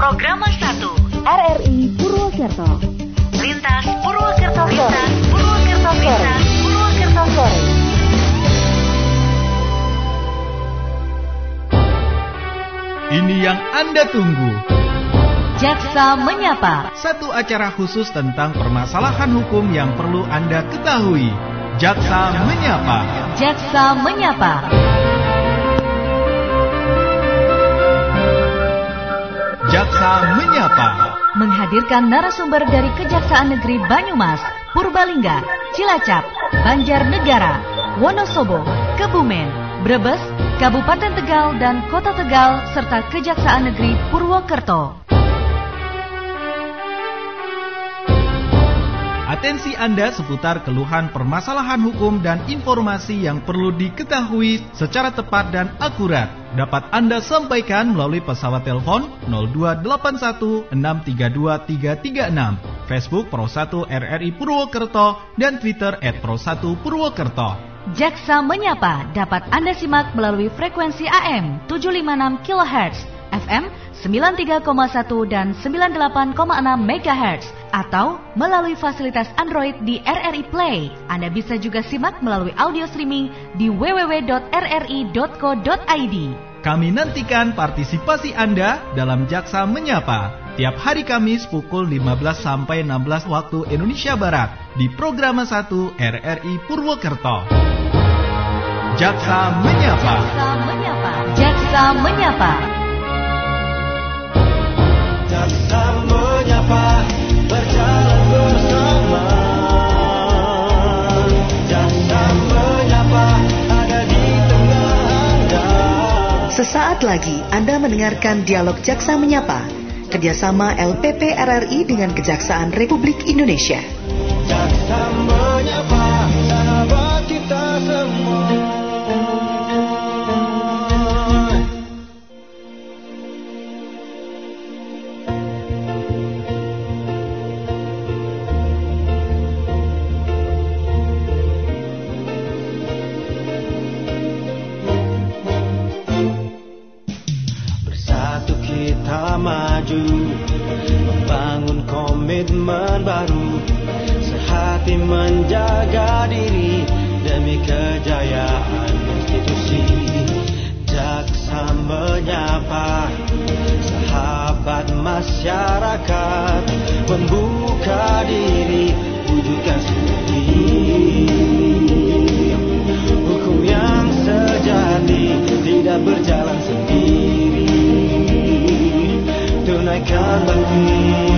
Programa 1 RRI Purwokerto. Lintas Purwokerto Lintas Purwokerto Lintas Purwokerto Sore. Ini yang Anda tunggu. Jaksa Menyapa. Satu acara khusus tentang permasalahan hukum yang perlu Anda ketahui. Jaksa Menyapa. Jaksa Menyapa. Jaksa Menyapa. Menghadirkan narasumber dari Kejaksaan Negeri Banyumas, Purbalingga, Cilacap, Banjarnegara, Wonosobo, Kebumen, Brebes, Kabupaten Tegal dan Kota Tegal serta Kejaksaan Negeri Purwokerto. Atensi Anda seputar keluhan permasalahan hukum dan informasi yang perlu diketahui secara tepat dan akurat. Dapat Anda sampaikan melalui pesawat telepon 028163236, Facebook Pro 1 RRI Purwokerto, dan Twitter at Pro 1 Purwokerto. Jaksa Menyapa dapat Anda simak melalui frekuensi AM 756 kHz, FM 93,1 dan 98,6 MHz atau melalui fasilitas Android di RRI Play. Anda bisa juga simak melalui audio streaming di www.rri.co.id. Kami nantikan partisipasi Anda dalam Jaksa Menyapa tiap hari Kamis pukul 15 sampai 16 waktu Indonesia Barat di Programa 1 RRI Purwokerto. Jaksa Menyapa. Jaksa Menyapa. Jaksa Menyapa. Sesaat lagi Anda mendengarkan dialog Jaksa Menyapa, kerjasama LPP RRI dengan Kejaksaan Republik Indonesia. Jaksa menyapa sahabat kita semua diri Demi kejayaan institusi. Jaksa menyapa Sahabat masyarakat Membuka diri Wujudkan studi Hukum yang sejati Tidak berjalan sendiri. Tunaikan bakti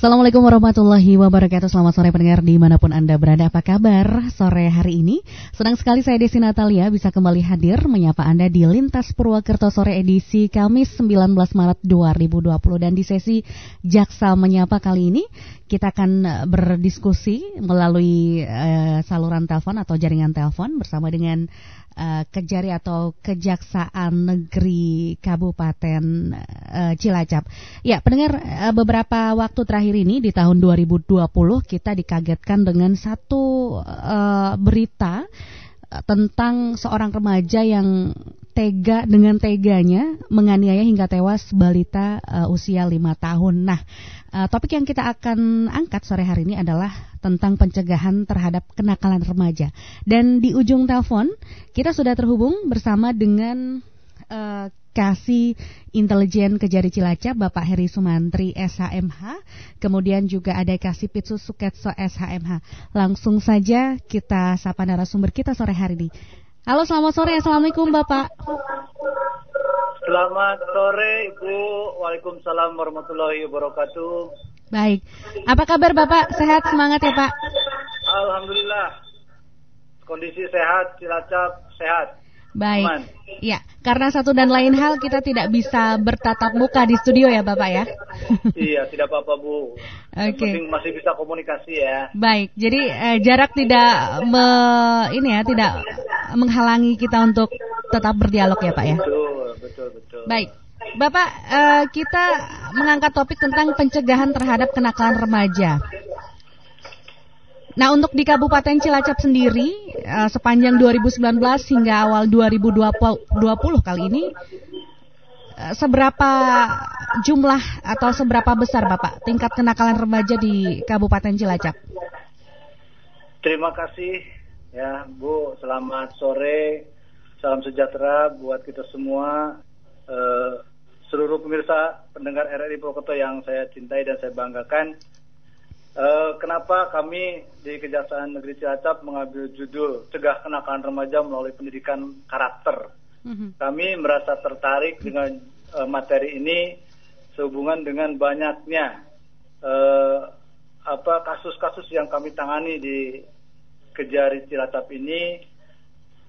Assalamualaikum warahmatullahi wabarakatuh. Selamat sore pendengar di mana pun Anda berada. Apa kabar sore hari ini? Senang sekali saya Desi Natalia bisa kembali hadir Menyapa Anda di Lintas Purwokerto sore edisi Kamis 19 Maret 2020 Dan di sesi Jaksa Menyapa kali ini Kita akan eh, berdiskusi melalui eh, saluran telepon atau jaringan telepon Bersama dengan eh, Kejari atau Kejaksaan Negeri Kabupaten eh, Cilacap. Ya, pendengar eh, beberapa waktu terakhir ini di tahun 2020 kita dikagetkan dengan satu uh, berita uh, tentang seorang remaja yang tega dengan teganya menganiaya hingga tewas balita uh, usia lima tahun. Nah, uh, topik yang kita akan angkat sore hari ini adalah tentang pencegahan terhadap kenakalan remaja. Dan di ujung telepon kita sudah terhubung bersama dengan uh, Kasih Intelijen Kejari Cilacap Bapak Heri Sumantri SHMH kemudian juga ada Kasih Pitsu Suketso SHMH langsung saja kita sapa narasumber kita sore hari ini. Halo selamat sore. Assalamualaikum Bapak. Selamat sore Ibu. Waalaikumsalam warahmatullahi wabarakatuh. Baik. Apa kabar Bapak? Sehat? Semangat ya Pak? Alhamdulillah. Kondisi sehat Cilacap sehat Baik. Aman. Ya, karena satu dan lain hal kita tidak bisa bertatap muka di studio ya, Bapak ya. iya, tidak apa-apa, Bu. Oke. Okay. masih bisa komunikasi ya. Baik. Jadi eh, jarak tidak me, ini ya, tidak menghalangi kita untuk tetap berdialog ya, Pak ya. Betul, betul, betul. Baik. Bapak, eh, kita mengangkat topik tentang pencegahan terhadap kenakalan remaja. Nah, untuk di Kabupaten Cilacap sendiri uh, sepanjang 2019 hingga awal 2020 kali ini uh, seberapa jumlah atau seberapa besar Bapak tingkat kenakalan remaja di Kabupaten Cilacap? Terima kasih ya Bu, selamat sore. Salam sejahtera buat kita semua. Uh, seluruh pemirsa pendengar RRI Purwokerto yang saya cintai dan saya banggakan. Uh, kenapa kami di Kejaksaan Negeri Cilacap mengambil judul Cegah Kenakalan Remaja melalui pendidikan karakter? Mm-hmm. Kami merasa tertarik dengan uh, materi ini sehubungan dengan banyaknya uh, apa kasus-kasus yang kami tangani di Kejari Cilacap ini,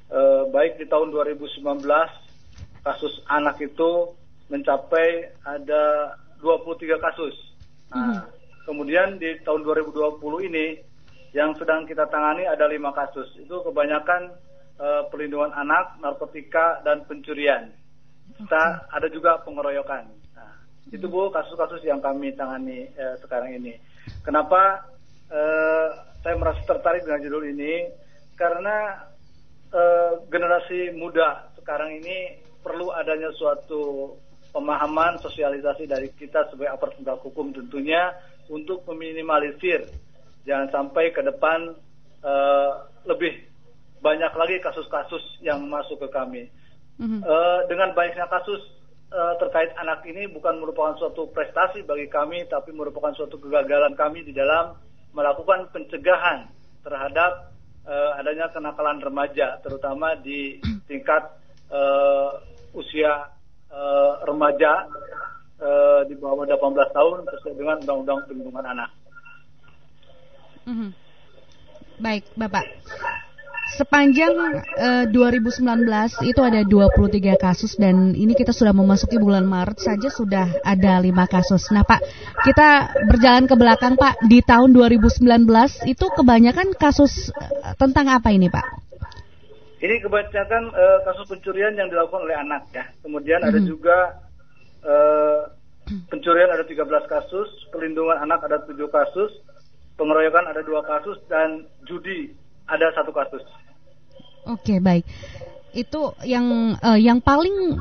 uh, baik di tahun 2019 kasus anak itu mencapai ada 23 kasus. Nah, mm-hmm Kemudian di tahun 2020 ini yang sedang kita tangani ada lima kasus. Itu kebanyakan uh, perlindungan anak, narkotika, dan pencurian. Kita ada juga pengeroyokan. Nah, itu bu kasus-kasus yang kami tangani uh, sekarang ini. Kenapa uh, saya merasa tertarik dengan judul ini? Karena uh, generasi muda sekarang ini perlu adanya suatu pemahaman sosialisasi dari kita sebagai aparat penegak hukum tentunya untuk meminimalisir jangan sampai ke depan uh, lebih banyak lagi kasus-kasus yang masuk ke kami. Mm-hmm. Uh, dengan banyaknya kasus uh, terkait anak ini bukan merupakan suatu prestasi bagi kami, tapi merupakan suatu kegagalan kami di dalam melakukan pencegahan terhadap uh, adanya kenakalan remaja, terutama di tingkat uh, usia uh, remaja uh, di bawah 18 tahun sesuai dengan Undang-Undang Perlindungan Anak. Mm-hmm. Baik, Bapak. Sepanjang uh, eh, 2019 itu ada 23 kasus dan ini kita sudah memasuki bulan Maret saja sudah ada lima kasus. Nah Pak, kita berjalan ke belakang Pak di tahun 2019 itu kebanyakan kasus uh, tentang apa ini Pak? Ini kebanyakan uh, kasus pencurian yang dilakukan oleh anak ya. Kemudian mm -hmm. ada mm-hmm. juga uh, pencurian ada 13 kasus, pelindungan anak ada 7 kasus, pengeroyokan ada dua kasus dan judi ada satu kasus. Oke baik, itu yang uh, yang paling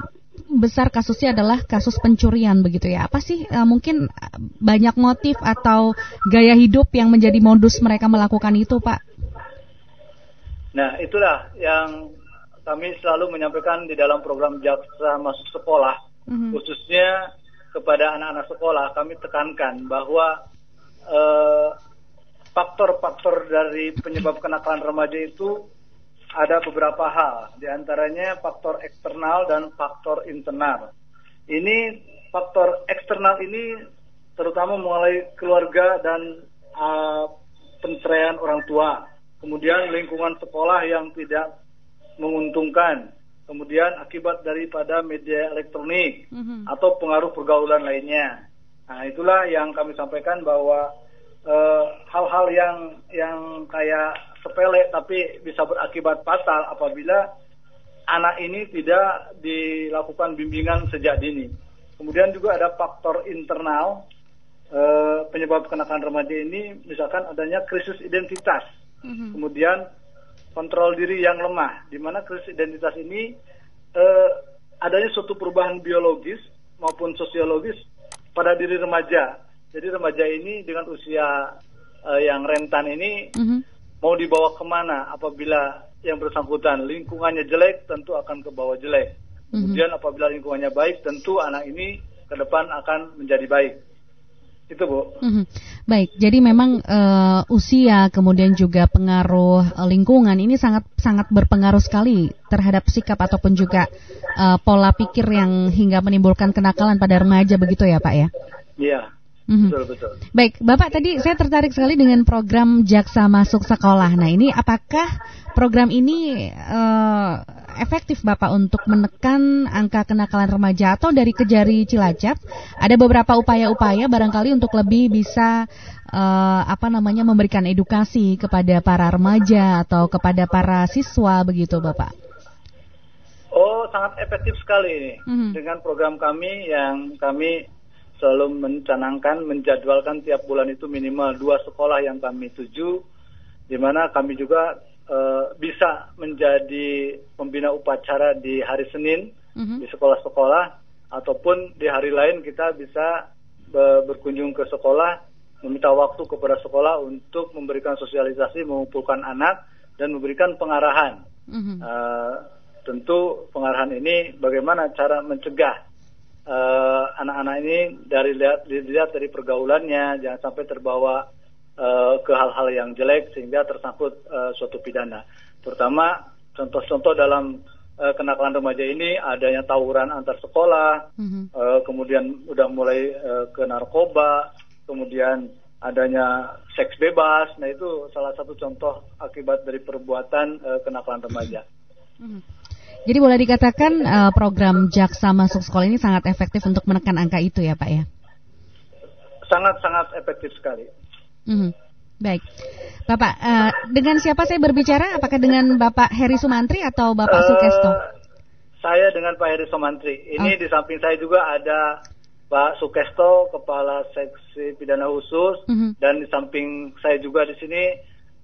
besar kasusnya adalah kasus pencurian begitu ya. Apa sih uh, mungkin banyak motif atau gaya hidup yang menjadi modus mereka melakukan itu, Pak? Nah, itulah yang kami selalu menyampaikan di dalam program jaksa masuk sekolah, mm-hmm. khususnya kepada anak-anak sekolah kami tekankan bahwa eh, faktor-faktor dari penyebab kenakalan remaja itu ada beberapa hal, di antaranya faktor eksternal dan faktor internal. Ini faktor eksternal ini terutama mulai keluarga dan uh, penceraian orang tua, kemudian lingkungan sekolah yang tidak menguntungkan, kemudian akibat daripada media elektronik mm-hmm. atau pengaruh pergaulan lainnya. Nah, itulah yang kami sampaikan bahwa uh, hal-hal yang yang kayak sepele tapi bisa berakibat fatal apabila anak ini tidak dilakukan bimbingan sejak dini. Kemudian juga ada faktor internal eh, penyebab kenakalan remaja ini misalkan adanya krisis identitas, Mhm. kemudian kontrol diri yang lemah, di mana krisis identitas ini eh, adanya suatu perubahan biologis maupun sosiologis pada diri remaja. Jadi remaja ini dengan usia eh, yang rentan ini Mhm. mau dibawa ke mana apabila yang bersangkutan lingkungannya jelek tentu akan ke bawah jelek. Kemudian apabila lingkungannya baik tentu anak ini ke depan akan menjadi baik. Itu Bu. Mhm. Baik, jadi memang eh, usia kemudian juga pengaruh eh, lingkungan ini sangat sangat berpengaruh sekali terhadap sikap ataupun juga eh, pola pikir yang hingga menimbulkan kenakalan pada remaja begitu ya Pak ya? Iya. Mhm. Betul betul. Baik, Bapak tadi saya tertarik sekali dengan program Jaksa Masuk Sekolah. Nah, ini apakah program ini eh, efektif Bapak untuk menekan angka kenakalan remaja atau dari Kejari Cilacap ada beberapa upaya-upaya barangkali untuk lebih bisa eh, apa namanya memberikan edukasi kepada para remaja atau kepada para siswa begitu, Bapak? Oh, sangat efektif sekali ini Mhm. dengan program kami yang kami selalu mencanangkan, menjadwalkan tiap bulan itu minimal dua sekolah yang kami tuju, di mana kami juga eh, bisa menjadi pembina upacara di hari Senin Mhm. di sekolah-sekolah, ataupun di hari lain kita bisa be- berkunjung ke sekolah, meminta waktu kepada sekolah untuk memberikan sosialisasi, mengumpulkan anak dan memberikan pengarahan. Mhm. Eh, tentu pengarahan ini bagaimana cara mencegah eh, anak-anak ini dari lihat dilihat dari pergaulannya jangan sampai terbawa eh, ke hal-hal yang jelek sehingga tersangkut eh, suatu pidana. Terutama contoh-contoh dalam eh, kenakalan remaja ini adanya tawuran antar sekolah, Mhm. eh, kemudian udah mulai eh, ke narkoba, kemudian adanya seks bebas. Nah itu salah satu contoh akibat dari perbuatan eh, kenakalan remaja. Mhm. Jadi boleh dikatakan eh, program Jaksa Masuk Sekolah ini sangat efektif untuk menekan angka itu ya Pak ya? Sangat-sangat efektif sekali. Mhm. Baik, Bapak, eh, dengan siapa saya berbicara? Apakah dengan Bapak Heri Sumantri atau Bapak Eh, Sukesto? Saya dengan Pak Heri Somantri. Ini Oh. di samping saya juga ada Pak Sukesto, Kepala Seksi Pidana Khusus, Mhm. dan di samping saya juga di sini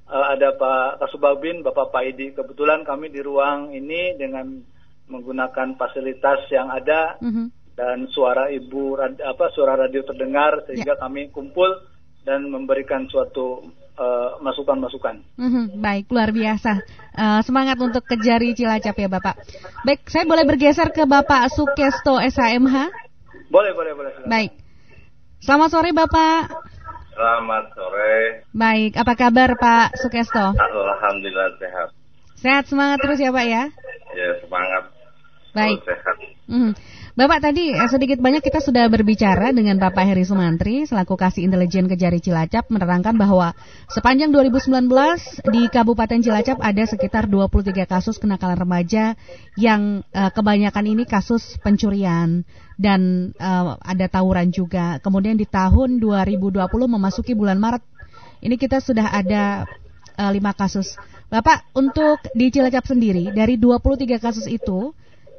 eh, ada Pak Kasubabin, Bapak Paidi. Kebetulan kami di ruang ini dengan menggunakan fasilitas yang ada Mhm. dan suara ibu rad- apa suara radio terdengar sehingga Ya. kami kumpul dan memberikan suatu eh, masukan-masukan. Mhm, Baik, luar biasa. Eh, semangat untuk kejari Cilacap ya Bapak. Baik, saya boleh bergeser ke Bapak Sukesto SHMH? Boleh, boleh, boleh. silakan. Baik. Selamat sore Bapak. Selamat sore. Baik, apa kabar Pak Sukesto? Alhamdulillah sehat. Sehat semangat terus ya Pak ya? Ya semangat. Baik. Terus sehat. Mhm. Bapak tadi eh, sedikit banyak kita sudah berbicara dengan Bapak Heri Sumantri selaku Kasih Intelijen Kejari Cilacap menerangkan bahwa sepanjang 2019 di Kabupaten Cilacap ada sekitar 23 kasus kenakalan remaja yang eh, kebanyakan ini kasus pencurian dan eh, ada tawuran juga. Kemudian di tahun 2020 memasuki bulan Maret ini kita sudah ada eh, lima kasus. Bapak untuk di Cilacap sendiri dari 23 kasus itu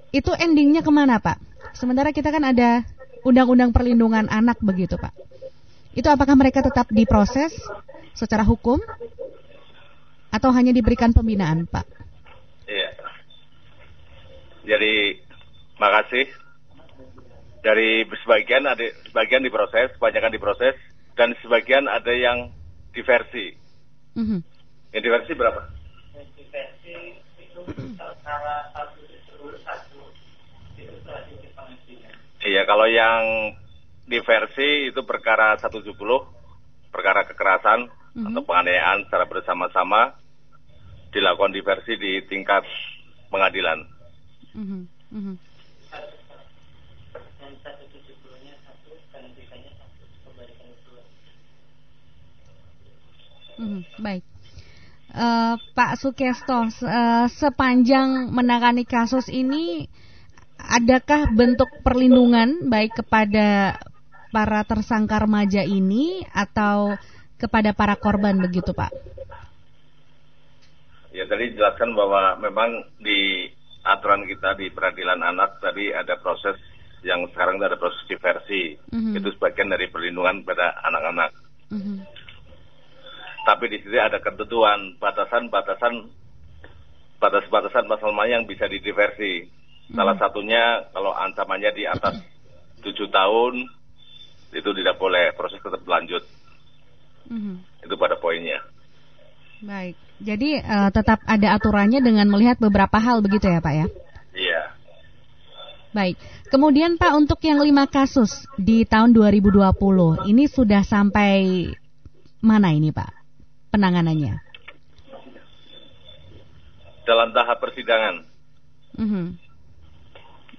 itu endingnya ke mana Pak? Sementara kita kan ada undang-undang perlindungan anak begitu Pak. Itu apakah mereka tetap diproses secara hukum atau hanya diberikan pembinaan Pak? Iya. Jadi makasih. Dari sebagian ada sebagian diproses, kebanyakan diproses dan sebagian ada yang diversi. Mhm. Yang diversi berapa? Iya, kalau yang diversi itu perkara 170, perkara kekerasan Mhm. atau penganiayaan secara bersama-sama dilakukan diversi di tingkat pengadilan. Mhm. Mhm. Mhm, Baik. Eh, Pak Sukesto, se- eh, sepanjang menangani kasus ini, adakah bentuk perlindungan baik kepada para tersangka remaja ini atau kepada para korban begitu, Pak? Ya tadi jelaskan bahwa memang di aturan kita di peradilan anak tadi ada proses yang sekarang ada proses diversi. Mhm. Itu sebagian dari perlindungan pada anak-anak. Mhm. Tapi di sini ada ketentuan batasan-batasan batas-batasan pasal yang bisa didiversi. Salah satunya kalau ancamannya di atas tujuh tahun itu tidak boleh proses tetap lanjut. Mhm. Itu pada poinnya. Baik. Jadi eh, tetap ada aturannya dengan melihat beberapa hal begitu ya Pak ya? Iya. Baik. Kemudian Pak untuk yang lima kasus di tahun 2020 ini sudah sampai mana ini Pak penanganannya? Dalam tahap persidangan, Mhm.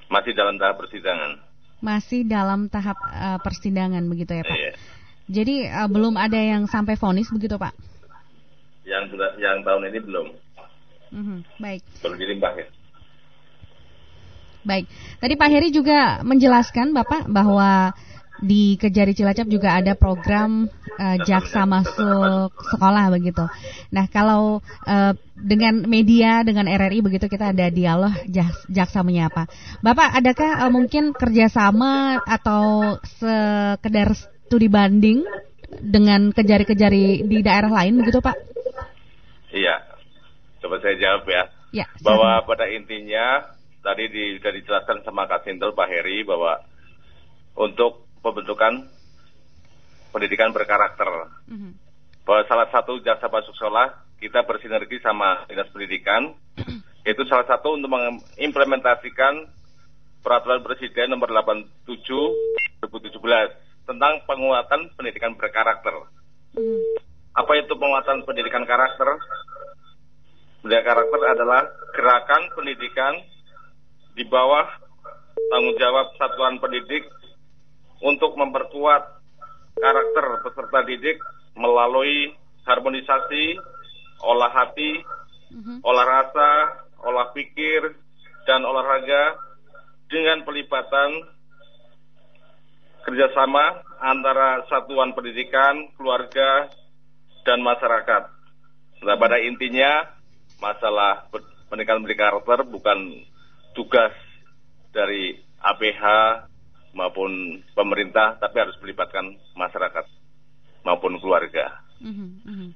Masih dalam tahap persidangan. Masih dalam tahap eh, persidangan begitu ya Pak? Iya. Jadi eh, belum ada yang sampai vonis begitu Pak? Yang sudah yang tahun ini belum Mhm. Baik. belum dilimpah ya. Baik, tadi Pak Heri juga menjelaskan Bapak bahwa di Kejari Cilacap juga ada program eh, jaksa masuk sekolah begitu. Nah kalau eh, dengan media dengan RRI begitu kita ada dialog jaksa menyapa. Bapak adakah eh, mungkin kerjasama atau sekedar studi banding dengan kejari-kejari di daerah lain begitu Pak? Iya. Coba saya jawab ya. Ya. Bahwa pada intinya tadi di, sudah dijelaskan sama Kak Sintel Pak Heri bahwa untuk pembentukan pendidikan berkarakter. Mhm. Bahwa salah satu jasa masuk sekolah kita bersinergi sama dinas pendidikan itu salah satu untuk mengimplementasikan peraturan presiden nomor 87 2017 tentang penguatan pendidikan berkarakter. Mhm. Apa itu penguatan pendidikan karakter? Pendidikan karakter adalah gerakan pendidikan di bawah tanggung jawab satuan pendidik untuk memperkuat karakter peserta didik melalui harmonisasi, olah hati, Mhm. olah rasa, olah pikir, dan olahraga dengan pelibatan kerjasama antara satuan pendidikan, keluarga, dan masyarakat. Nah, pada intinya masalah pen- pendidikan pendidikan karakter bukan tugas dari APH maupun pemerintah, tapi harus melibatkan masyarakat maupun keluarga. Mhm, mhm.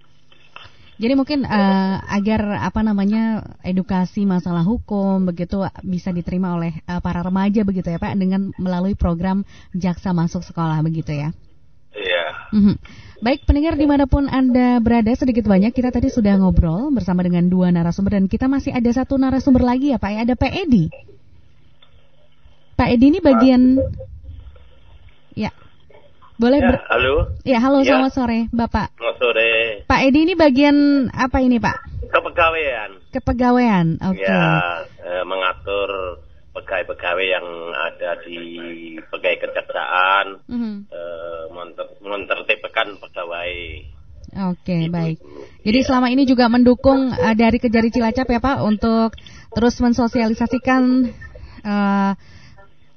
Jadi mungkin eh, agar apa namanya edukasi masalah hukum begitu bisa diterima oleh eh, para remaja begitu ya Pak dengan melalui program jaksa masuk sekolah begitu ya. Iya. Mhm. Baik pendengar di mana pun anda berada sedikit banyak kita tadi sudah ngobrol bersama dengan dua narasumber dan kita masih ada satu narasumber lagi ya Pak ya ada Pak Edi. Pak Edi ini bagian ya boleh Ya, ber- halo. ya halo Ya. selamat sore Bapak. Selamat sore. Pak Edi ini bagian apa ini Pak? Kepegawaian. Kepegawaian, oke. Ya, eh, mengatur pegawai-pegawai yang ada di pegawai kejaksaan, Mhm. eh, menter- mentertibkan pegawai. Oke, baik. Jadi selama ini juga mendukung eh, dari Kejari Cilacap ya Pak untuk terus mensosialisasikan eh,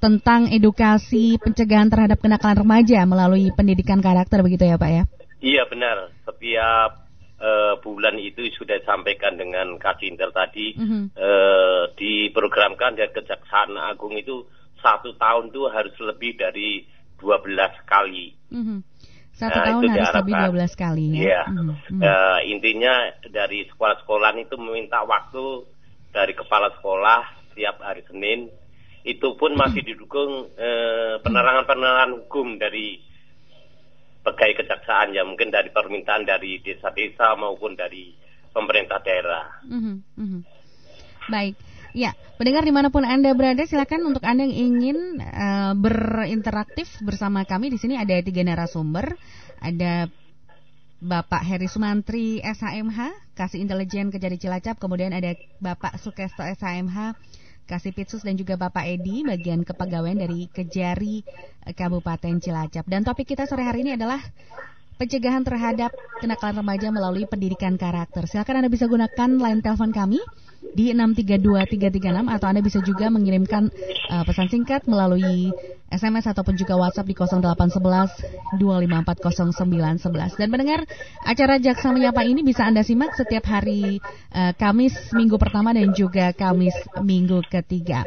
tentang edukasi pencegahan terhadap kenakalan remaja melalui pendidikan karakter begitu ya Pak ya? Iya benar. Setiap eh, bulan itu sudah disampaikan dengan Kak Cintel tadi Mhm. eh, diprogramkan dari Kejaksaan Agung itu satu tahun itu harus lebih dari 12 kali. Mhm. Satu Nah, tahun itu harus lebih diharapkan. 12 kali ya. Iya. Mhm, mhm. Eh, intinya dari sekolah-sekolah itu meminta waktu dari kepala sekolah setiap hari Senin. Itu pun masih didukung eh, penerangan-penerangan hukum dari pegawai kejaksaan ya mungkin dari permintaan dari desa-desa maupun dari pemerintah daerah. Mhm, mhm. Baik, ya pendengar di mana pun anda berada silakan untuk anda yang ingin eh, berinteraktif bersama kami di sini ada tiga narasumber, ada Bapak Heri Sumantri SHMH, Kasih Intelijen Kejari Cilacap, kemudian ada Bapak Sukesto SHMH, Kasih Pitsus dan juga Bapak Edi bagian kepegawaian dari Kejari eh, Kabupaten Cilacap. Dan topik kita sore hari ini adalah pencegahan terhadap kenakalan remaja melalui pendidikan karakter. Silakan Anda bisa gunakan line telepon kami di 632336 atau Anda bisa juga mengirimkan uh, pesan singkat melalui SMS ataupun juga WhatsApp di 0811 2540911. Dan mendengar acara Jaksa Menyapa ini bisa Anda simak setiap hari uh, Kamis minggu pertama dan juga Kamis minggu ketiga.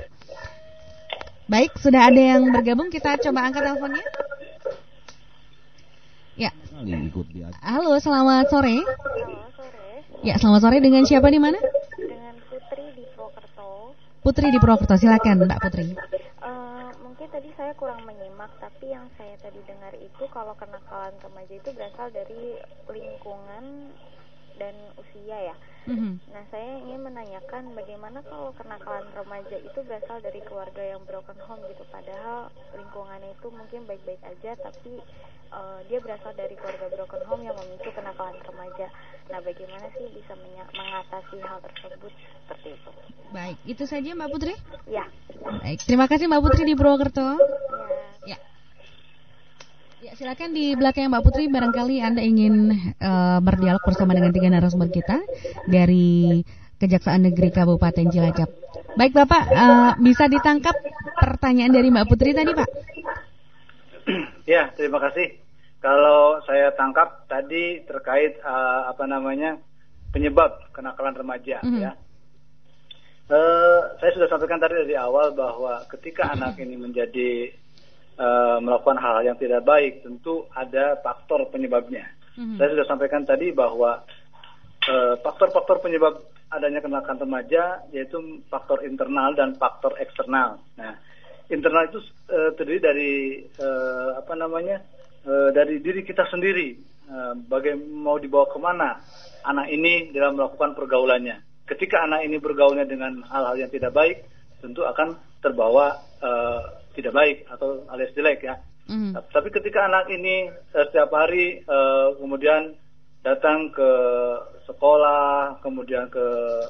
Baik, sudah ada yang bergabung, kita coba angkat teleponnya. Ya. Halo, selamat sore. Halo, sore. Ya, selamat sore dengan siapa di mana? Dengan Putri di Purwokerto. Putri di Purwokerto, silakan Mbak Putri. Eh, mungkin tadi saya kurang menyimak, tapi yang saya tadi dengar itu kalau kenakalan remaja itu berasal dari lingkungan dan usia ya. Mhm. Nah, saya ingin menanyakan bagaimana kalau kenakalan remaja itu berasal dari keluarga yang broken home gitu, padahal lingkungannya itu mungkin baik-baik aja, tapi eh, dia berasal dari keluarga broken home yang memicu kenakalan remaja. Nah, bagaimana sih bisa mengatasi hal tersebut seperti itu? Baik, itu saja Mbak Putri. Ya. Baik, terima kasih Mbak Putri di Purwokerto. Ya. Ya, silakan di belakang Mbak Putri barangkali Anda ingin eh, berdialog bersama dengan tiga narasumber kita dari Kejaksaan Negeri Kabupaten Cilacap. Baik Bapak, eh, bisa ditangkap pertanyaan dari Mbak Putri tadi Pak? Ya, terima kasih. Kalau saya tangkap tadi terkait eh, apa namanya penyebab kenakalan remaja Mhm. ya. Eh, saya sudah sampaikan tadi dari awal bahwa ketika anak ini menjadi eh, melakukan hal-hal yang tidak baik, tentu ada faktor penyebabnya. Mhm. Saya sudah sampaikan tadi bahwa eh, faktor-faktor penyebab adanya kenakalan remaja yaitu faktor internal dan faktor eksternal. Nah, internal itu eh, terdiri dari eh, apa namanya eh, dari diri kita sendiri. Eh, baga- mau dibawa ke mana anak ini dalam melakukan pergaulannya. Ketika anak ini bergaulnya dengan hal-hal yang tidak baik, tentu akan terbawa eh, tidak baik atau alias jelek ya. Mhm. Tapi ketika anak ini eh, setiap hari eh, kemudian datang ke sekolah, kemudian ke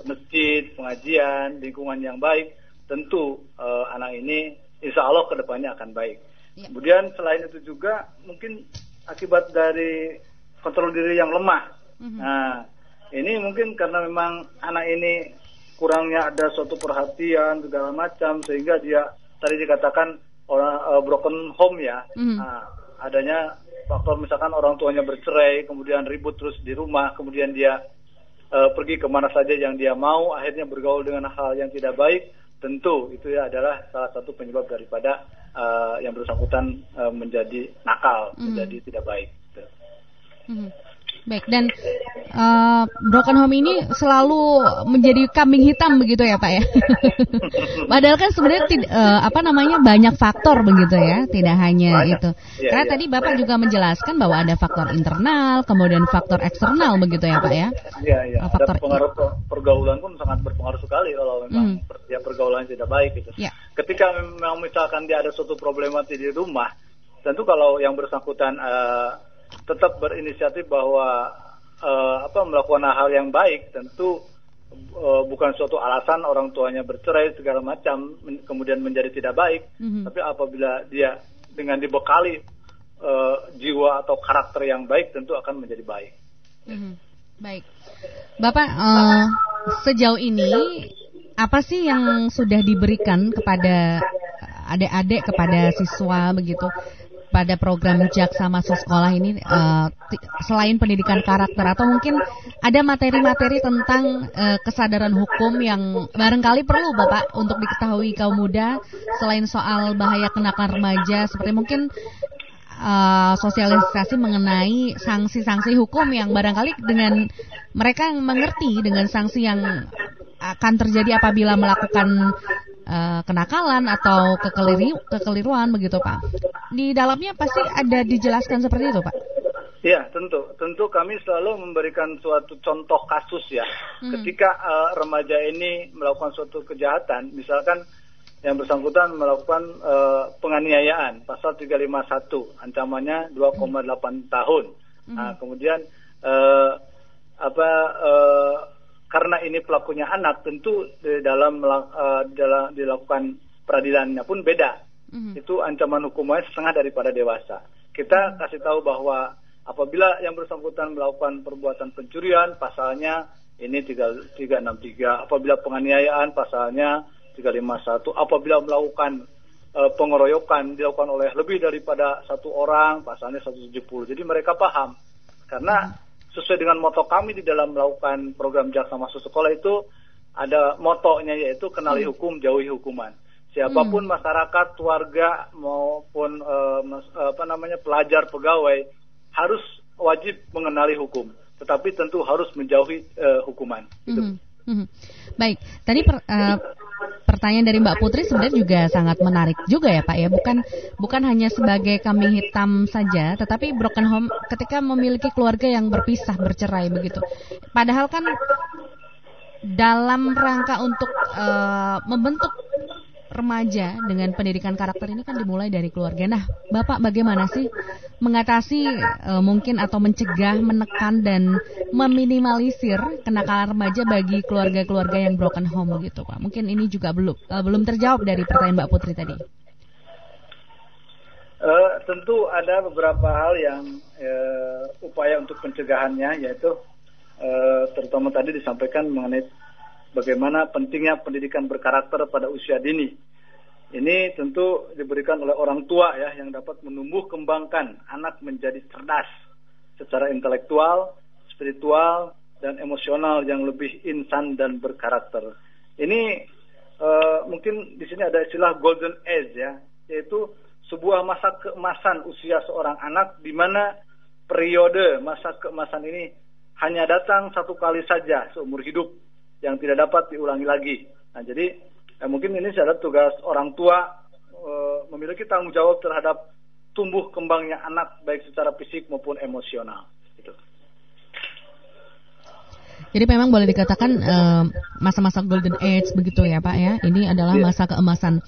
masjid, pengajian, lingkungan yang baik, tentu eh, anak ini insya Allah ke depannya akan baik. Kemudian selain itu juga mungkin akibat dari kontrol diri yang lemah. Nah, ini mungkin karena memang anak ini kurangnya ada suatu perhatian segala macam sehingga dia tadi dikatakan orang eh, broken home ya. Mhm. Nah, adanya faktor misalkan orang tuanya bercerai, kemudian ribut terus di rumah, kemudian dia eh, pergi ke mana saja yang dia mau, akhirnya bergaul dengan hal yang tidak baik, tentu itu ya adalah salah satu penyebab daripada eh, yang bersangkutan eh, menjadi nakal, Mhm. menjadi tidak baik. Gitu. Mhm. Baik, dan eh, broken home ini selalu menjadi kambing hitam begitu ya Pak ya? Padahal kan sebenarnya tid- eh, apa namanya banyak faktor begitu ya, tidak hanya Banyak. itu. Iya, Karena iya. tadi Bapak juga menjelaskan bahwa ada faktor internal, kemudian faktor eksternal begitu ya Pak ya? Iya, iya. Oh, faktor- Dan pengaruh per- pergaulan pun sangat berpengaruh sekali kalau memang per- ya pergaulan tidak baik gitu. Ya. Ketika memang misalkan dia ada suatu problematik di rumah, tentu kalau yang bersangkutan eh, tetap berinisiatif bahwa eh, apa melakukan hal yang baik, tentu eh, bukan suatu alasan orang tuanya bercerai segala macam men- kemudian menjadi tidak baik, Mhm. tapi apabila dia dengan dibekali eh, jiwa atau karakter yang baik, tentu akan menjadi baik. Mhm. Baik, Bapak eh, sejauh ini apa sih yang sudah diberikan kepada adik-adik kepada siswa begitu pada program jaksa masuk sekolah ini ti- selain pendidikan karakter atau mungkin ada materi-materi tentang eh, kesadaran hukum yang barangkali perlu Bapak untuk diketahui kaum muda selain soal bahaya kenakalan remaja seperti mungkin eh, sosialisasi mengenai sanksi-sanksi hukum yang barangkali dengan mereka mengerti dengan sanksi yang akan terjadi apabila melakukan eh, kenakalan atau kekeliri, kekeliruan begitu Pak. Di dalamnya pasti ada dijelaskan seperti itu Pak. Ya, tentu. Tentu kami selalu memberikan suatu contoh kasus ya. Hmm. Ketika eh, remaja ini melakukan suatu kejahatan, misalkan yang bersangkutan melakukan eh, penganiayaan, pasal 351, ancamannya 2,8 tahun. Nah, kemudian eh, apa eh, karena ini pelakunya anak, tentu di dalam melak- eh, dalam dilakukan peradilannya pun beda itu ancaman hukumannya setengah daripada dewasa. Kita kasih tahu bahwa apabila yang bersangkutan melakukan perbuatan pencurian, pasalnya ini 3- 363. Apabila penganiayaan, pasalnya 351. Apabila melakukan eh, pengeroyokan dilakukan oleh lebih daripada satu orang, pasalnya 170. Jadi mereka paham. Karena sesuai dengan moto kami di dalam melakukan program jaksa masuk sekolah itu ada motonya yaitu kenali hukum, jauhi hukuman. Siapa pun masyarakat, warga maupun eh, mas- apa namanya pelajar, pegawai harus wajib mengenali hukum, tetapi tentu harus menjauhi eh, hukuman. Mhm, mhm. Baik, tadi per- eh, pertanyaan dari Mbak Putri sebenarnya juga sangat menarik juga ya Pak ya, bukan bukan hanya sebagai kambing hitam saja, tetapi broken home ketika memiliki keluarga yang berpisah bercerai begitu. Padahal kan dalam rangka untuk eh, membentuk remaja dengan pendidikan karakter ini kan dimulai dari keluarga. Nah, Bapak bagaimana sih mengatasi eh, mungkin atau mencegah, menekan dan meminimalisir kenakalan remaja bagi keluarga-keluarga yang broken home gitu, Pak? Mungkin ini juga belum eh, belum terjawab dari pertanyaan Mbak Putri tadi. Eh, tentu ada beberapa hal yang eh, upaya untuk pencegahannya yaitu eh, terutama tadi disampaikan mengenai bagaimana pentingnya pendidikan berkarakter pada usia dini. Ini tentu diberikan oleh orang tua ya yang dapat menumbuh kembangkan anak menjadi cerdas secara intelektual, spiritual, dan emosional yang lebih insan dan berkarakter. Ini eh, mungkin di sini ada istilah golden age ya, yaitu sebuah masa keemasan usia seorang anak di mana periode masa keemasan ini hanya datang satu kali saja seumur hidup yang tidak dapat diulangi lagi. Nah, jadi eh, mungkin ini adalah tugas orang tua eh, memiliki tanggung jawab terhadap tumbuh kembangnya anak baik secara fisik maupun emosional. Gitu. Jadi memang boleh dikatakan eh, masa-masa golden age begitu ya Pak ya. Ini adalah Iya. masa keemasan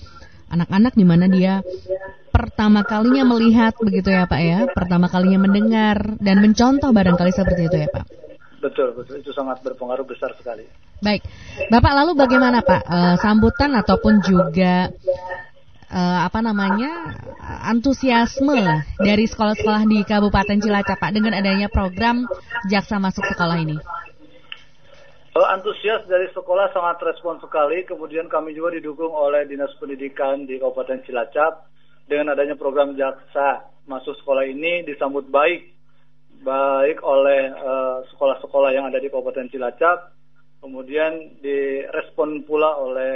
anak-anak di mana dia pertama kalinya melihat begitu ya Pak ya, pertama kalinya mendengar dan mencontoh barangkali seperti itu ya Pak. Betul, betul. Itu sangat berpengaruh besar sekali. Baik, Bapak lalu bagaimana Pak Eh, sambutan ataupun juga eh, apa namanya antusiasme dari sekolah-sekolah di Kabupaten Cilacap Pak dengan adanya program Jaksa Masuk Sekolah ini? Oh, antusias dari sekolah sangat respon sekali. Kemudian kami juga didukung oleh Dinas Pendidikan di Kabupaten Cilacap dengan adanya program jaksa masuk sekolah ini disambut baik baik oleh eh, sekolah-sekolah yang ada di Kabupaten Cilacap. Kemudian direspon pula oleh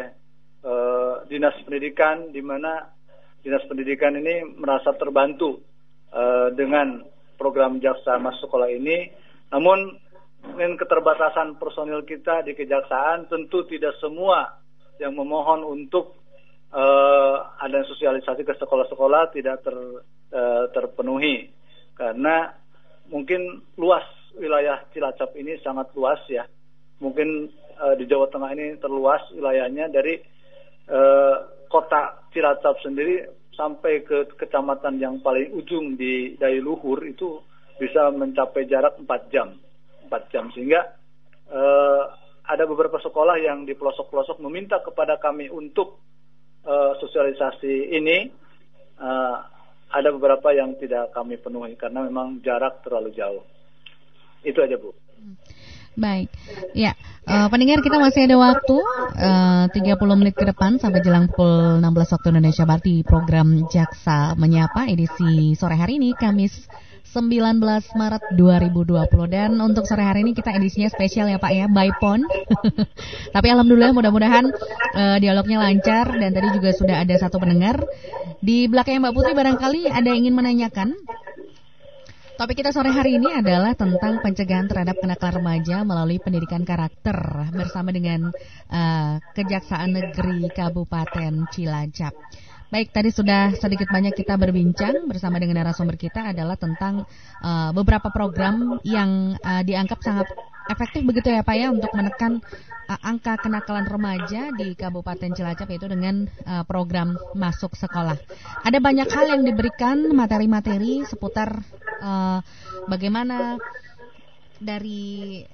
eh, Dinas Pendidikan di mana Dinas Pendidikan ini merasa terbantu eh, dengan program jaksa masuk sekolah ini. Namun dengan keterbatasan personil kita di kejaksaan tentu tidak semua yang memohon untuk eh, ada sosialisasi ke sekolah-sekolah tidak ter, eh, terpenuhi karena mungkin luas wilayah Cilacap ini sangat luas ya. Mungkin eh, di Jawa Tengah ini terluas wilayahnya dari eh, kota Cilacap sendiri sampai ke kecamatan yang paling ujung di Daya Luhur itu bisa mencapai jarak 4 jam 4 jam. Sehingga eh, ada beberapa sekolah yang di pelosok-pelosok meminta kepada kami untuk eh, sosialisasi ini ada beberapa yang tidak kami penuhi karena memang jarak terlalu jauh. Itu aja bu. Baik, ya eh, pendengar kita masih ada waktu eh, 30 menit ke depan sampai jelang pukul 16 waktu Indonesia Barat di program Jaksa Menyapa edisi sore hari ini Kamis 19 Maret 2020 dan untuk sore hari ini kita edisinya spesial ya Pak ya by phone. Tapi alhamdulillah mudah-mudahan eh, dialognya lancar dan tadi juga sudah ada satu pendengar di belakang Mbak Putri barangkali ada yang ingin menanyakan Topik kita sore hari ini adalah tentang pencegahan terhadap kenakalan remaja melalui pendidikan karakter bersama dengan eh, Kejaksaan Negeri Kabupaten Cilacap. Baik, tadi sudah sedikit banyak kita berbincang bersama dengan narasumber kita adalah tentang eh, beberapa program yang eh, dianggap sangat efektif begitu ya Pak ya untuk menekan eh, angka kenakalan remaja di Kabupaten Cilacap yaitu dengan eh, program masuk sekolah. Ada banyak hal yang diberikan materi-materi seputar eh, bagaimana dari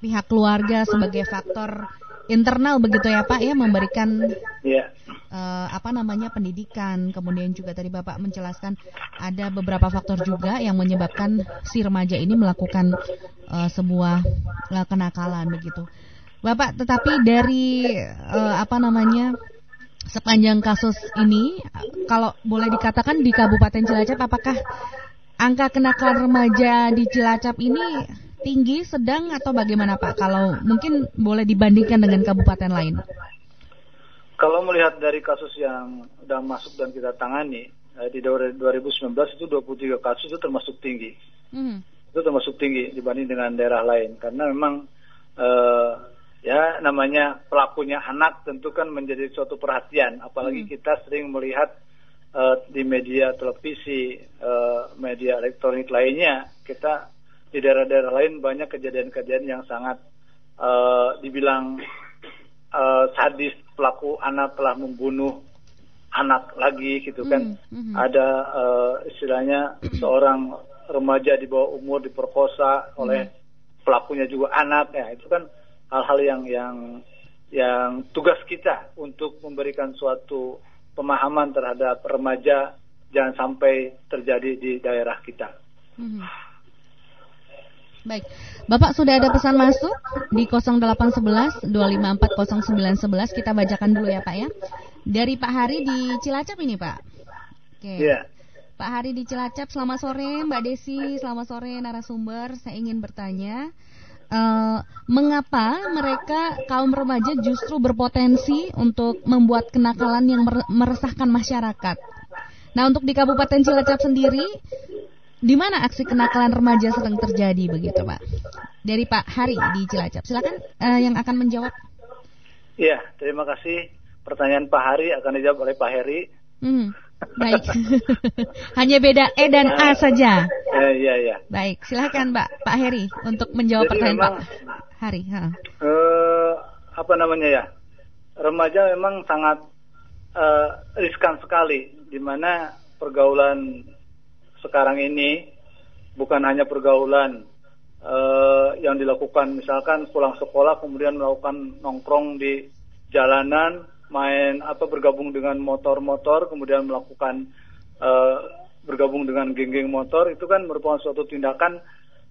pihak keluarga sebagai faktor internal begitu ya Pak ya memberikan ya eh, apa namanya pendidikan. Kemudian juga tadi Bapak menjelaskan ada beberapa faktor juga yang menyebabkan si remaja ini melakukan eh, sebuah eh, kenakalan begitu. Bapak tetapi dari eh, apa namanya sepanjang kasus ini kalau boleh dikatakan di Kabupaten Cilacap apakah angka kenakalan remaja di Cilacap ini tinggi, sedang atau bagaimana Pak? Kalau mungkin boleh dibandingkan dengan kabupaten lain. Kalau melihat dari kasus yang sudah masuk dan kita tangani eh, di 2019 itu 23 kasus itu termasuk tinggi. Mhm. Itu termasuk tinggi dibanding dengan daerah lain karena memang eh, ya namanya pelakunya anak tentu kan menjadi suatu perhatian apalagi kita sering melihat eh, di media televisi, eh, media elektronik lainnya kita di daerah-daerah lain banyak kejadian-kejadian yang sangat eh, dibilang eh, sadis pelaku anak telah membunuh anak lagi gitu kan Mhm. ada eh, istilahnya seorang remaja di bawah umur diperkosa oleh pelakunya juga anak ya itu kan hal-hal yang yang yang tugas kita untuk memberikan suatu pemahaman terhadap remaja jangan sampai terjadi di daerah kita. Mhm. Baik, Bapak sudah ada pesan masuk di 0811 254 0911 kita bacakan dulu ya Pak ya. Dari Pak Hari di Cilacap ini Pak. Oke. Iya. Pak Hari di Cilacap, selamat sore Mbak Desi, selamat sore narasumber. Saya ingin bertanya, eh, mengapa mereka kaum remaja justru berpotensi untuk membuat kenakalan yang mer- meresahkan masyarakat? Nah, untuk di Kabupaten Cilacap sendiri, di mana aksi kenakalan remaja sedang terjadi begitu, Pak? Dari Pak Hari di Cilacap. Silakan eh, yang akan menjawab. Iya, terima kasih. Pertanyaan Pak Hari akan dijawab oleh Pak Heri. Hmm, baik. Hanya beda E dan A saja. Eh, iya, iya. Baik, silakan Mbak Pak Heri untuk menjawab Jadi pertanyaan memang- Pak Hari. Ha. eh apa namanya ya remaja memang sangat eh, riskan sekali di mana pergaulan sekarang ini bukan hanya pergaulan eh, yang dilakukan misalkan pulang sekolah kemudian melakukan nongkrong di jalanan main atau bergabung dengan motor-motor kemudian melakukan eh, bergabung dengan geng-geng motor itu kan merupakan suatu tindakan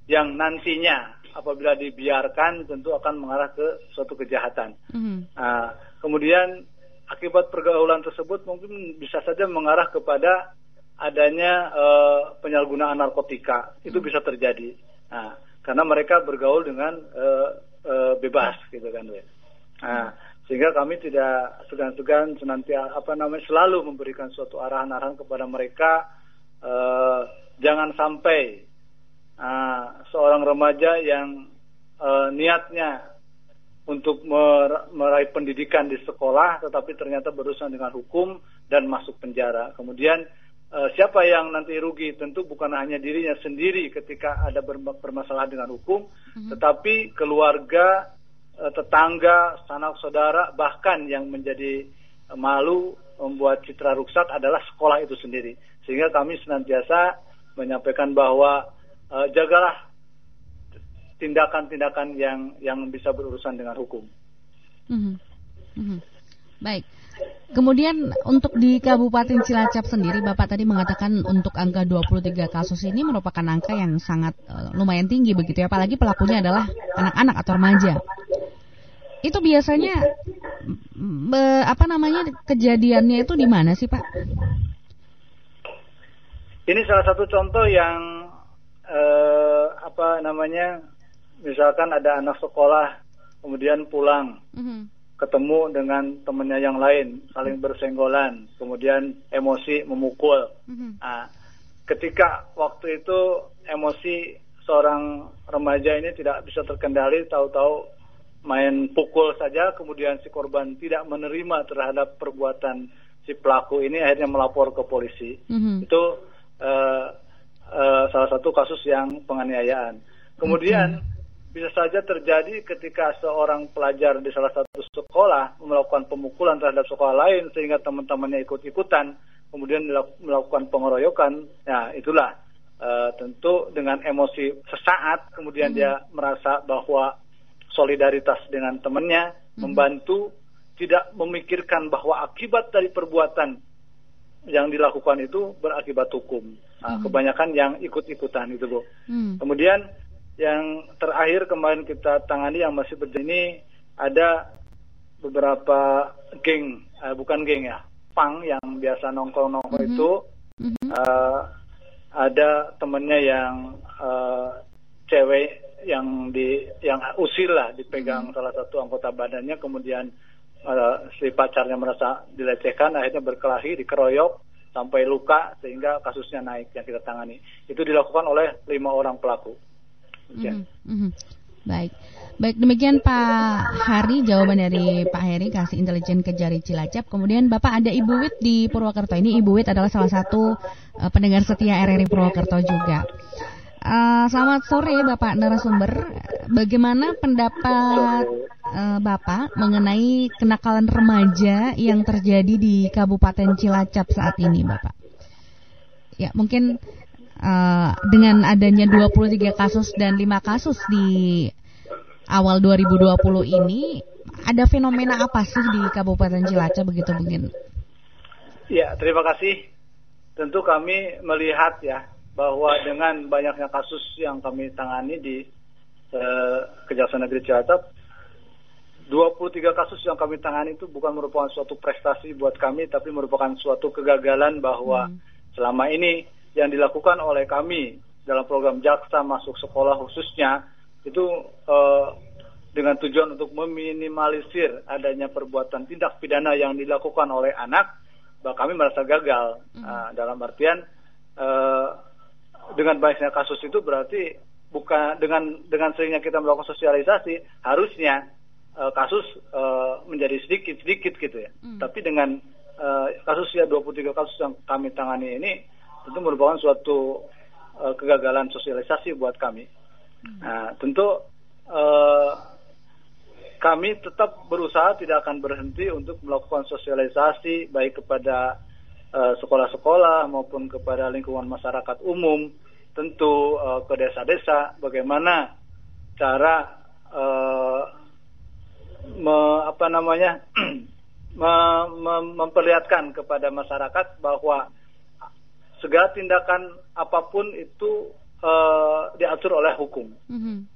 yang nantinya apabila dibiarkan tentu akan mengarah ke suatu kejahatan. Mhm. Nah, kemudian akibat pergaulan tersebut mungkin bisa saja mengarah kepada adanya eh, penyalahgunaan narkotika. Itu bisa terjadi. Nah, karena mereka bergaul dengan eh, eh, bebas gitu kan. Nah, sehingga kami tidak segan-segan senantiasa apa namanya selalu memberikan suatu arahan-arahan kepada mereka eh, jangan sampai ah, seorang remaja yang eh, niatnya untuk mer- meraih pendidikan di sekolah tetapi ternyata berurusan dengan hukum dan masuk penjara. Kemudian eh, siapa yang nanti rugi tentu bukan hanya dirinya sendiri ketika ada berma- bermasalah dengan hukum, tetapi keluarga, eh, tetangga, sanak saudara bahkan yang menjadi eh, malu membuat citra rusak adalah sekolah itu sendiri. Sehingga kami senantiasa menyampaikan bahwa eh, jagalah tindakan-tindakan yang yang bisa berurusan dengan hukum. Mhm. Mhm. Baik. Kemudian untuk di Kabupaten Cilacap sendiri, Bapak tadi mengatakan untuk angka 23 kasus ini merupakan angka yang sangat eh, lumayan tinggi begitu ya, apalagi pelakunya adalah anak-anak atau remaja. Itu biasanya mm, be- apa namanya kejadiannya itu di mana sih, Pak? Ini salah satu contoh yang eh, apa namanya, misalkan ada anak sekolah kemudian pulang Mhm. Ketemu dengan temannya yang lain saling bersenggolan kemudian emosi memukul. Mhm. Nah, ketika waktu itu emosi seorang remaja ini tidak bisa terkendali tahu-tahu main pukul saja kemudian si korban tidak menerima terhadap perbuatan si pelaku ini akhirnya melapor ke polisi. Mhm. Itu eh, eh, salah satu kasus yang penganiayaan. Kemudian bisa saja terjadi ketika seorang pelajar di salah satu sekolah melakukan pemukulan terhadap sekolah lain sehingga teman-temannya ikut-ikutan, kemudian melak- melakukan pengeroyokan. Nah, itulah eh, tentu dengan emosi sesaat kemudian dia merasa bahwa solidaritas dengan temannya membantu tidak memikirkan bahwa akibat dari perbuatan yang dilakukan itu berakibat hukum. Nah, Kebanyakan yang ikut-ikutan itu, Bu. Hmm. Kemudian yang terakhir kemarin kita tangani yang masih berjalan ada beberapa geng, eh, bukan geng ya, pang yang biasa nongkrong-nongkrong itu Mhm. eh, ada temennya yang eh, cewek yang di yang usil lah dipegang salah satu anggota badannya kemudian eh, si pacarnya merasa dilecehkan, akhirnya berkelahi, dikeroyok sampai luka sehingga kasusnya naik yang kita tangani. Itu dilakukan oleh lima orang pelaku. Mhm, mhm. Baik. Baik, demikian Pak Hari jawaban dari Pak Heri kasih intelijen Kejari Cilacap. Kemudian Bapak ada Ibu Wit di Purwokerto. Ini Ibu Wit adalah salah satu eh, pendengar setia RRI Purwokerto juga. Eh, selamat sore Bapak narasumber. Bagaimana pendapat eh, Bapak mengenai kenakalan remaja yang terjadi di Kabupaten Cilacap saat ini, Bapak? Ya, mungkin eh, dengan adanya 23 kasus dan 5 kasus di awal 2020 ini ada fenomena apa sih di Kabupaten Cilacap begitu mungkin? Ya, terima kasih. Tentu kami melihat ya bahwa dengan banyaknya kasus yang kami tangani di eh, Kejaksaan Negeri Cilacap, 23 kasus yang kami tangani itu bukan merupakan suatu prestasi buat kami, tapi merupakan suatu kegagalan bahwa selama ini yang dilakukan oleh kami dalam program jaksa masuk sekolah khususnya itu eh, dengan tujuan untuk meminimalisir adanya perbuatan tindak pidana yang dilakukan oleh anak, bahwa kami merasa gagal. Ah, dalam artian eh, dengan banyaknya kasus itu berarti bukan dengan dengan seringnya kita melakukan sosialisasi harusnya eh, kasus eh, menjadi sedikit sedikit gitu ya. Tapi dengan eh, kasus ya 23 kasus yang kami tangani ini tentu merupakan suatu eh, kegagalan sosialisasi buat kami. Nah, tentu eh, kami tetap berusaha tidak akan berhenti untuk melakukan sosialisasi baik kepada eh, sekolah-sekolah maupun kepada lingkungan masyarakat umum, tentu eh, ke desa-desa bagaimana cara eh, me- apa namanya me- me- memperlihatkan kepada masyarakat bahwa segala tindakan apa pun itu eh, diatur oleh hukum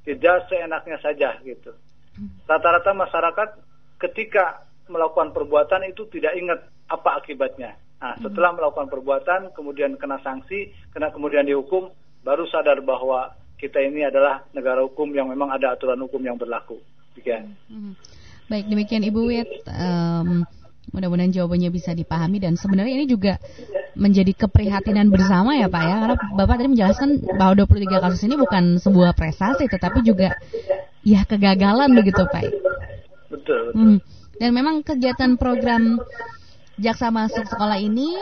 tidak seenaknya saja gitu. Rata-rata masyarakat ketika melakukan perbuatan itu tidak ingat apa akibatnya. Nah, setelah melakukan perbuatan kemudian kena sanksi, kena kemudian dihukum, baru sadar bahwa kita ini adalah negara hukum yang memang ada aturan hukum yang berlaku. Demikian. Mhm. Baik, demikian Ibu Wit. Em, mudah-mudahan jawabannya bisa dipahami dan sebenarnya ini juga menjadi keprihatinan bersama ya Pak ya. Karena Bapak tadi menjelaskan bahwa 23 kasus ini bukan sebuah prestasi tetapi juga ya kegagalan begitu Pak. Betul. Hmm. Dan memang kegiatan program Jaksa Masuk Sekolah ini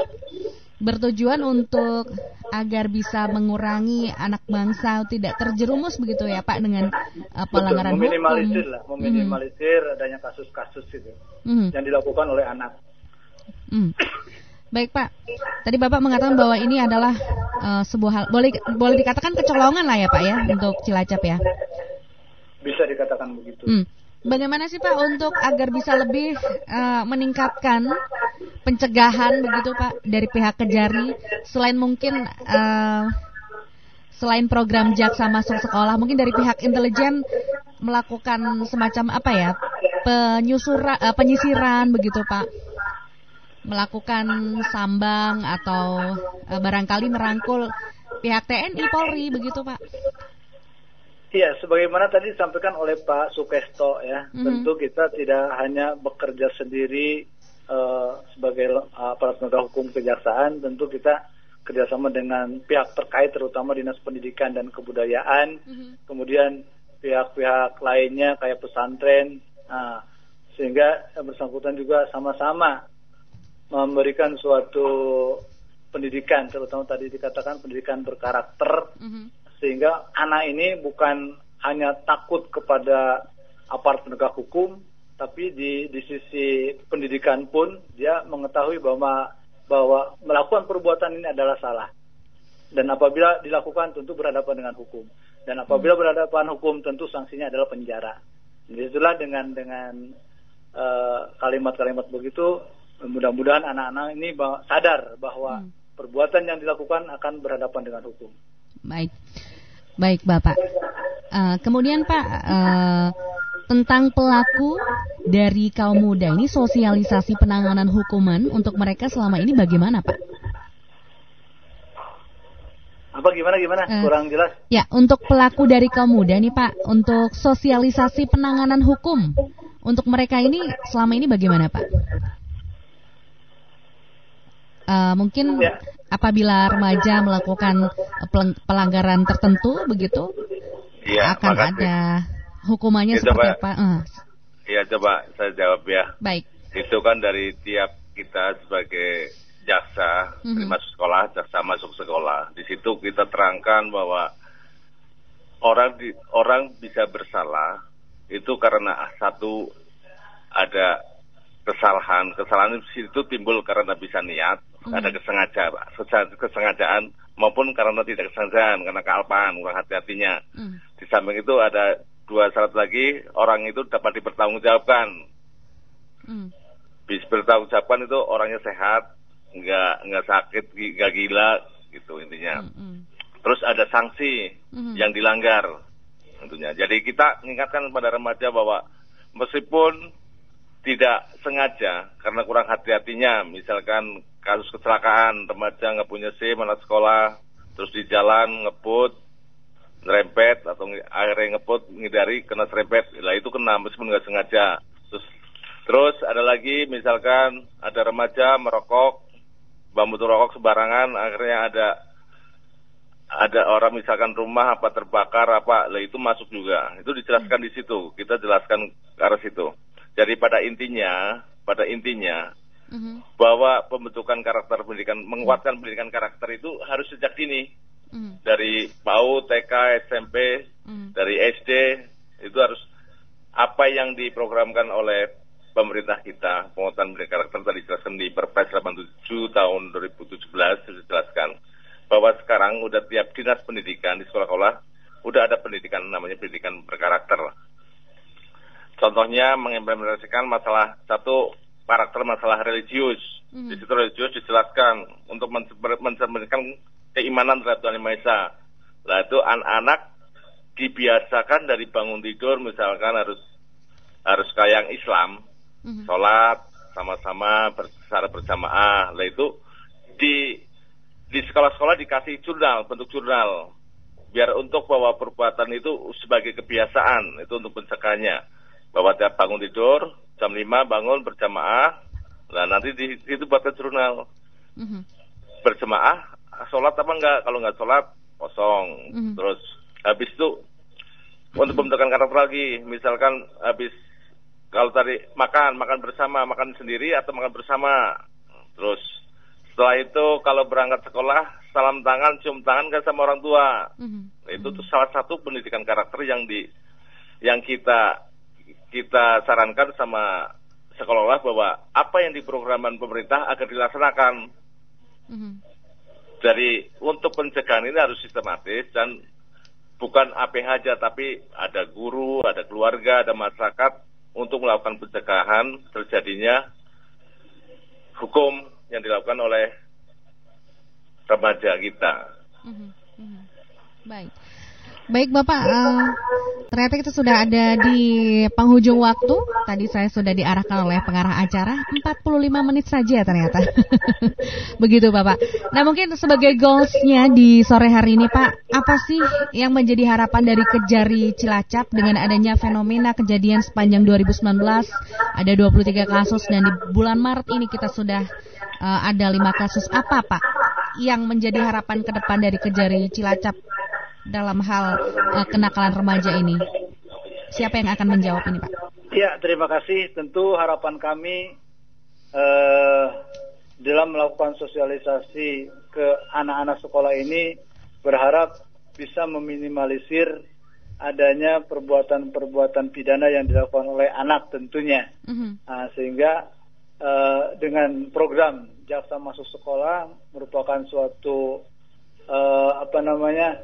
bertujuan untuk agar bisa mengurangi anak bangsa tidak terjerumus begitu ya Pak dengan uh, pelanggaran Betul, meminimalisir hukum. lah, meminimalisir adanya kasus-kasus itu Mhm. yang dilakukan oleh anak. Hmm. Baik Pak, tadi Bapak mengatakan bahwa ini adalah uh, sebuah hal boleh boleh dikatakan kecolongan lah ya Pak ya untuk Cilacap ya. Bisa dikatakan begitu. Hmm. Bagaimana sih Pak untuk agar bisa lebih uh, meningkatkan pencegahan begitu Pak dari pihak Kejari selain mungkin uh, selain program jaksa masuk sekolah mungkin dari pihak intelijen melakukan semacam apa ya penyusuran uh, penyisiran begitu Pak melakukan sambang atau uh, barangkali merangkul pihak TNI Polri begitu Pak. Iya, sebagaimana tadi disampaikan oleh Pak Sukesto ya, Mhm. tentu kita tidak hanya bekerja sendiri eh, sebagai aparat penegak hukum kejaksaan, tentu kita kerjasama dengan pihak terkait, terutama dinas pendidikan dan kebudayaan, kemudian pihak-pihak lainnya kayak pesantren, nah, sehingga bersangkutan juga sama-sama memberikan suatu pendidikan, terutama tadi dikatakan pendidikan berkarakter sehingga anak ini bukan hanya takut kepada aparat penegak hukum, tapi di di sisi pendidikan pun dia mengetahui bahwa bahwa melakukan perbuatan ini adalah salah. Dan apabila dilakukan tentu berhadapan dengan hukum. Dan apabila berhadapan hukum tentu sanksinya adalah penjara. Jadi itulah dengan dengan eh, kalimat-kalimat begitu mudah-mudahan anak-anak ini sadar bahwa perbuatan yang dilakukan akan berhadapan dengan hukum. Baik, baik Bapak. Eh, kemudian Pak eh, tentang pelaku dari kaum muda ini sosialisasi penanganan hukuman untuk mereka selama ini bagaimana Pak? Apa gimana gimana? Eh, Kurang jelas. Ya, untuk pelaku dari kaum muda nih Pak, untuk sosialisasi penanganan hukum Untuk mereka ini selama ini bagaimana Pak? Uh, mungkin Ya. apabila remaja melakukan peleng- pelanggaran tertentu begitu Iya, akan makasih. ada hukumannya Ya, seperti coba. apa? Eh, Iya, coba saya jawab ya. baik. Itu kan dari tiap kita sebagai jaksa Mhm. masuk sekolah, jaksa masuk sekolah. Di situ kita terangkan bahwa orang di, orang bisa bersalah itu karena satu ada kesalahan. Kesalahan di situ timbul karena bisa niat, Mhm. ada kesengajaan, kesengajaan maupun karena tidak kesengajaan, karena kealpaan, kurang hati-hatinya. Hmm. Di samping itu ada dua syarat lagi, orang itu dapat dipertanggungjawabkan. Hmm. Bisa bertanggungjawabkan itu orangnya sehat, nggak nggak sakit, nggak gila, gitu intinya. Hmm. Terus ada sanksi Mhm. yang dilanggar, tentunya. Jadi kita mengingatkan kepada remaja bahwa meskipun tidak sengaja karena kurang hati-hatinya, misalkan kasus kecelakaan remaja nggak punya SIM anak sekolah, terus di jalan ngebut, nerempet atau akhirnya ngebut ngindari kena serempet, lah itu kena meskipun nggak sengaja. Terus terus ada lagi misalkan ada remaja merokok, bambu rokok sembarangan, akhirnya ada ada orang misalkan rumah apa terbakar apa, lah itu masuk juga. Itu dijelaskan di situ. Kita jelaskan ke arah situ. Jadi pada intinya, pada intinya Mhm. bahwa pembentukan karakter pendidikan, menguatkan pendidikan karakter itu harus sejak dini. Mhm. Dari PAUD, TK, SMP, Mhm. dari SD itu harus apa yang diprogramkan oleh pemerintah kita penguatan pendidikan karakter tadi dijelaskan di Perpres 87 tahun 2017 sudah dijelaskan bahwa sekarang udah tiap dinas pendidikan di sekolah-sekolah udah ada pendidikan namanya pendidikan berkarakter. Contohnya mengimplementasikan masalah satu karakter masalah religius. Mhm. Di situ religius dijelaskan untuk mencer- mencerminkan keimanan terhadap Tuhan Yang Maha Esa. Lah itu anak-anak dibiasakan dari bangun tidur misalkan harus harus kayak Islam, Mhm. sholat sama-sama ber- secara berjamaah. Lah itu di di sekolah-sekolah dikasih jurnal, bentuk jurnal. Biar untuk bahwa perbuatan itu sebagai kebiasaan, itu untuk pencegahannya. Bahwa tiap bangun tidur, jam 5 bangun berjamaah, nah nanti di situ buatkan jurnal. Mhm. Berjamaah, sholat apa enggak? Kalau enggak sholat, kosong. Mhm. Terus habis itu untuk pembentukan karakter lagi, misalkan habis kalau tadi makan, makan bersama, makan sendiri atau makan bersama. Terus setelah itu kalau berangkat sekolah, salam tangan, cium tangan kan sama orang tua. Mhm. Itu tuh salah satu pendidikan karakter yang di yang kita kita sarankan sama sekolah bahwa apa yang diprogramkan pemerintah agar dilaksanakan. Mhm. Jadi untuk pencegahan ini harus sistematis dan bukan APH aja tapi ada guru, ada keluarga, ada masyarakat untuk melakukan pencegahan terjadinya hukum yang dilakukan oleh remaja kita. Mhm. Mhm. Baik. Baik Bapak, eh, ternyata kita sudah ada di penghujung waktu. Tadi saya sudah diarahkan oleh pengarah acara 45 menit saja ternyata. Begitu Bapak. Nah mungkin sebagai goalsnya di sore hari ini Pak, apa sih yang menjadi harapan dari Kejari Cilacap dengan adanya fenomena kejadian sepanjang 2019 ada 23 kasus dan di bulan Maret ini kita sudah eh, ada lima kasus apa Pak yang menjadi harapan ke depan dari Kejari Cilacap dalam hal eh, kenakalan remaja ini? Siapa yang akan menjawab ini, Pak? Ya, terima kasih. Tentu harapan kami eh, dalam melakukan sosialisasi ke anak-anak sekolah ini berharap bisa meminimalisir adanya perbuatan-perbuatan pidana yang dilakukan oleh anak tentunya. Mhm. Nah, sehingga eh, dengan program jaksa masuk sekolah merupakan suatu eh, apa namanya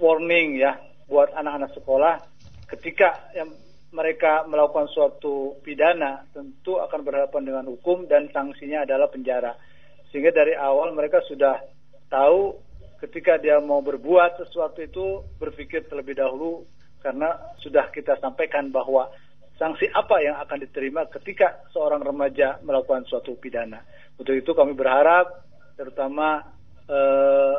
warning ya buat anak-anak sekolah ketika yang mereka melakukan suatu pidana tentu akan berhadapan dengan hukum dan sanksinya adalah penjara sehingga dari awal mereka sudah tahu ketika dia mau berbuat sesuatu itu berpikir terlebih dahulu karena sudah kita sampaikan bahwa sanksi apa yang akan diterima ketika seorang remaja melakukan suatu pidana. Untuk itu kami berharap terutama eh,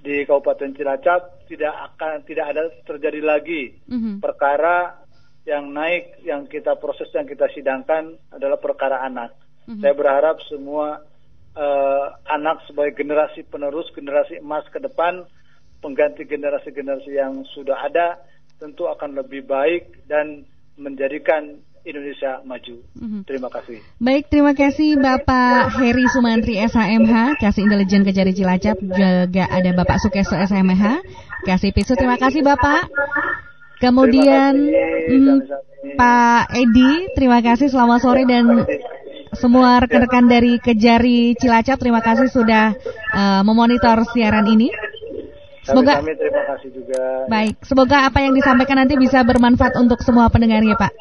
di Kabupaten Cilacap tidak akan tidak ada terjadi lagi Mhm. perkara yang naik, yang kita proses, yang kita sidangkan adalah perkara anak. Mhm. Saya berharap semua eh, anak sebagai generasi penerus, generasi emas ke depan, pengganti generasi-generasi yang sudah ada, tentu akan lebih baik dan menjadikan Indonesia maju. Mhm. Terima kasih. Baik, terima kasih Bapak Heri Sumantri SHMH, Kasih Intelijen Kejari Cilacap, juga ada Bapak Sukeso SHMH, Kasih Pisu, terima kasih Bapak. Kemudian kasih, mm, Pak Edi, terima kasih selamat sore dan semua rekan-rekan dari Kejari Cilacap, terima kasih sudah eh, memonitor siaran ini. Semoga Kami, terima kasih juga. baik, semoga apa yang disampaikan nanti bisa bermanfaat untuk semua pendengarnya, Pak.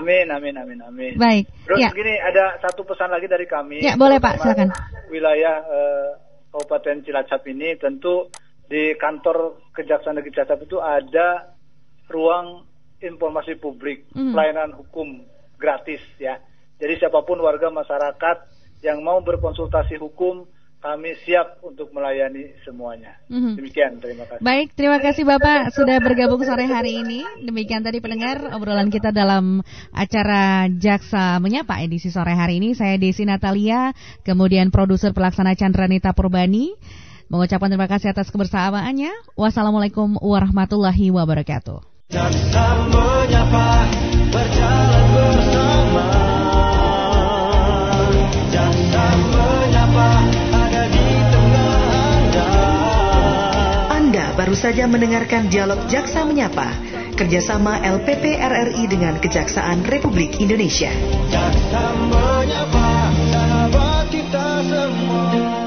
Amin, amin, amin, amin. Baik, Terus ya. begini, ada satu pesan lagi dari kami. Ya, boleh, Pak, silakan. Wilayah eh, Kabupaten Cilacap ini tentu di kantor Kejaksaan Negeri Cilacap itu ada ruang informasi publik, Mhm. pelayanan hukum gratis ya. Jadi siapa pun warga masyarakat yang mau berkonsultasi hukum, kami siap untuk melayani semuanya. Mhm. Demikian, terima kasih. Baik, terima kasih Bapak sudah bergabung sore hari ini. Demikian tadi pendengar obrolan kita dalam acara Jaksa Menyapa edisi sore hari ini. Saya Desi Natalia, kemudian produser pelaksana Chandranita Purbani. Mengucapkan terima kasih atas kebersamaannya. Wassalamualaikum warahmatullahi wabarakatuh. Jaksa menyapa berjalan bersama Jaksa menyapa ada di tengah anda Anda baru saja mendengarkan dialog Jaksa Menyapa, kerjasama LPP RRI dengan Kejaksaan Republik Indonesia. Jaksa menyapa sahabat kita semua